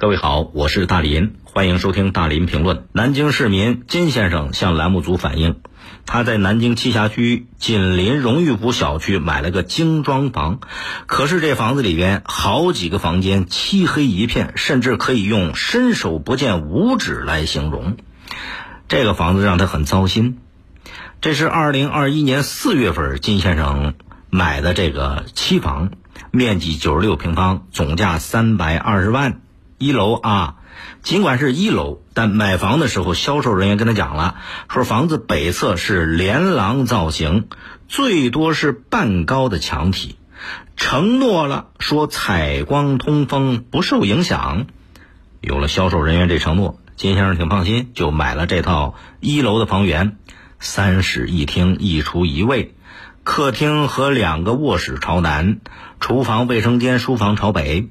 各位好，我是大林，欢迎收听大林评论。南京市民金先生向栏目组反映，他在南京栖霞区紧邻荣誉府小区买了个精装房，可是这房子里边好几个房间漆黑一片，甚至可以用伸手不见五指来形容。这个房子让他很糟心。这是二零二一年四月份金先生买的这个期房，面积九十六平方，总价三百二十万。一楼啊，尽管是一楼，但买房的时候，销售人员跟他讲了，说房子北侧是连廊造型，最多是半高的墙体，承诺了说采光通风不受影响。有了销售人员这承诺，金先生挺放心，就买了这套一楼的房源，三室一厅一厨一卫，客厅和两个卧室朝南，厨房、卫生间、书房朝北。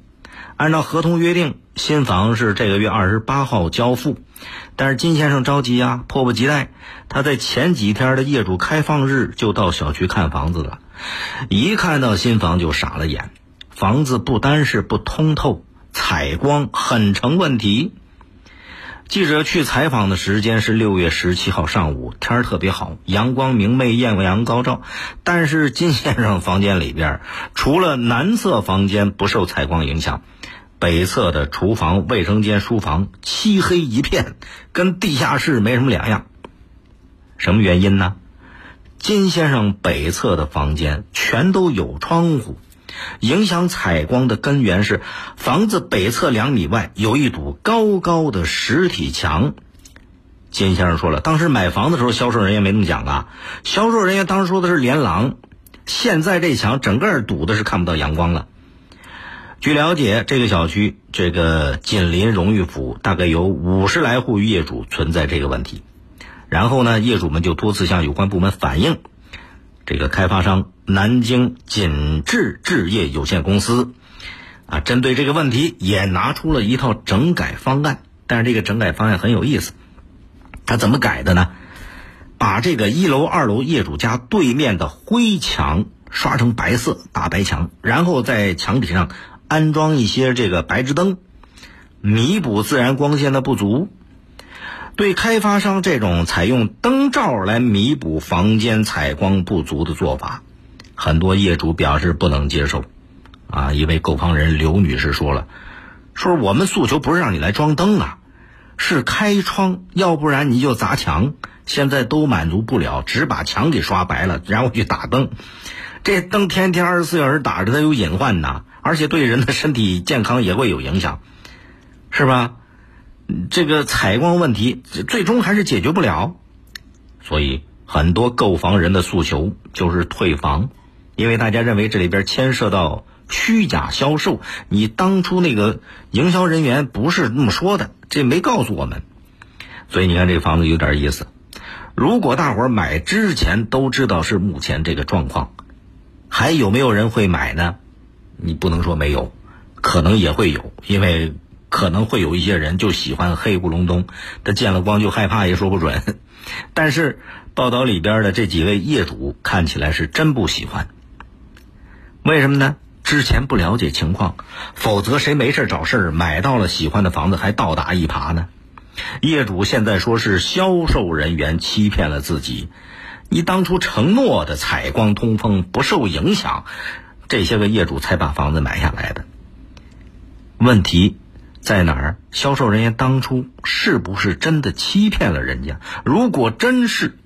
按照合同约定，新房是这个月二十八号交付，但是金先生着急呀，迫不及待。他在前几天的业主开放日就到小区看房子了，一看到新房就傻了眼。房子不单是不通透，采光很成问题。记者去采访的时间是六月十七号上午，天儿特别好，阳光明媚，艳阳高照。但是金先生房间里边，除了南侧房间不受采光影响。北侧的厨房、卫生间、书房漆黑一片，跟地下室没什么两样。什么原因呢？金先生北侧的房间全都有窗户，影响采光的根源是房子北侧两米外有一堵高高的实体墙。金先生说了，当时买房的时候，销售人员没那么讲啊。销售人员当时说的是连廊，现在这墙整个堵的是看不到阳光了。据了解，这个小区这个紧邻荣誉府，大概有五十来户业主存在这个问题。然后呢，业主们就多次向有关部门反映，这个开发商南京锦致置业有限公司啊，针对这个问题也拿出了一套整改方案。但是这个整改方案很有意思，他怎么改的呢？把这个一楼、二楼业主家对面的灰墙刷成白色大白墙，然后在墙体上。安装一些这个白炽灯，弥补自然光线的不足。对开发商这种采用灯罩来弥补房间采光不足的做法，很多业主表示不能接受。啊，一位购房人刘女士说了：“说我们诉求不是让你来装灯啊，是开窗，要不然你就砸墙。现在都满足不了，只把墙给刷白了，然后去打灯。这灯天天二十四小时打着，它有隐患呐。”而且对人的身体健康也会有影响，是吧？这个采光问题最终还是解决不了，所以很多购房人的诉求就是退房，因为大家认为这里边牵涉到虚假销售，你当初那个营销人员不是那么说的，这没告诉我们。所以你看这房子有点意思。如果大伙儿买之前都知道是目前这个状况，还有没有人会买呢？你不能说没有，可能也会有，因为可能会有一些人就喜欢黑咕隆咚，他见了光就害怕，也说不准。但是报道里边的这几位业主看起来是真不喜欢，为什么呢？之前不了解情况，否则谁没事找事买到了喜欢的房子还倒打一耙呢？业主现在说是销售人员欺骗了自己，你当初承诺的采光通风不受影响。这些个业主才把房子买下来的，问题在哪儿？销售人员当初是不是真的欺骗了人家？如果真是，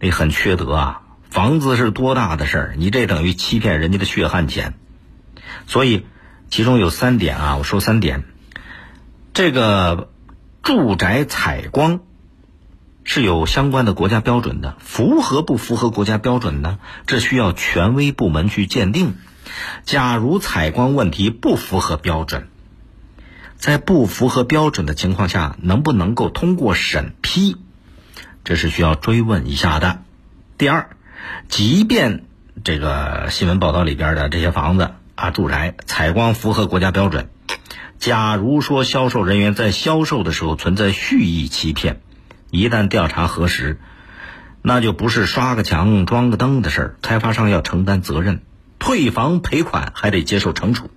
你很缺德啊！房子是多大的事儿，你这等于欺骗人家的血汗钱。所以，其中有三点啊，我说三点。这个住宅采光。是有相关的国家标准的，符合不符合国家标准呢？这需要权威部门去鉴定。假如采光问题不符合标准，在不符合标准的情况下，能不能够通过审批？这是需要追问一下的。第二，即便这个新闻报道里边的这些房子啊，住宅采光符合国家标准，假如说销售人员在销售的时候存在蓄意欺骗。一旦调查核实，那就不是刷个墙、装个灯的事儿，开发商要承担责任，退房赔款还得接受惩处。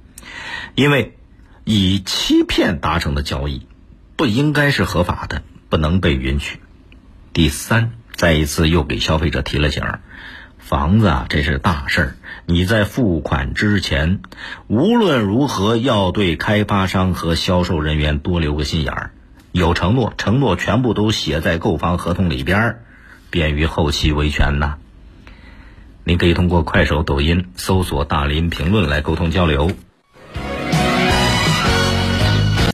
因为以欺骗达成的交易，不应该是合法的，不能被允许。第三，再一次又给消费者提了醒儿：房子啊，这是大事儿，你在付款之前，无论如何要对开发商和销售人员多留个心眼儿，有承诺，承诺全部都写在购房合同里边儿，便于后期维权呐。您可以通过快手、抖音搜索“大林评论”来沟通交流。